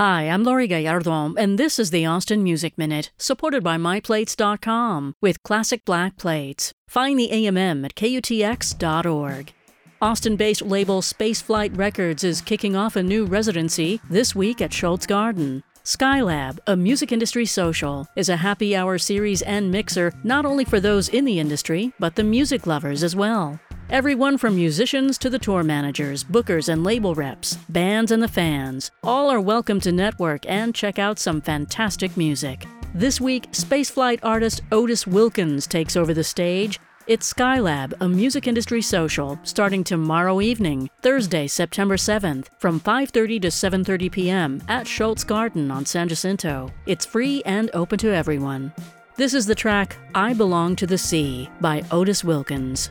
Hi, I'm Laurie Gallardo, and this is the Austin Music Minute, supported by MyPlates.com with classic black plates. Find the AMM at KUTX.org. Austin based label Spaceflight Records is kicking off a new residency this week at Scholz Garten. Skylab, a music industry social, is a happy hour series and mixer not only for those in the industry, but the music lovers as well. Everyone from musicians to the tour managers, bookers, and label reps, bands, and the fans, all are welcome to network and check out some fantastic music. This week, spaceflight artist Otis Wilkins takes over the stage. It's Skylab, a music industry social, starting tomorrow evening, Thursday, September 7th, from 5:30 to 7:30 p.m. at Scholz Garten on San Jacinto. It's free and open to everyone. This is the track I Belong to the Sea by Otis Wilkins.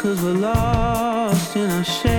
cause we're lost in our shadows.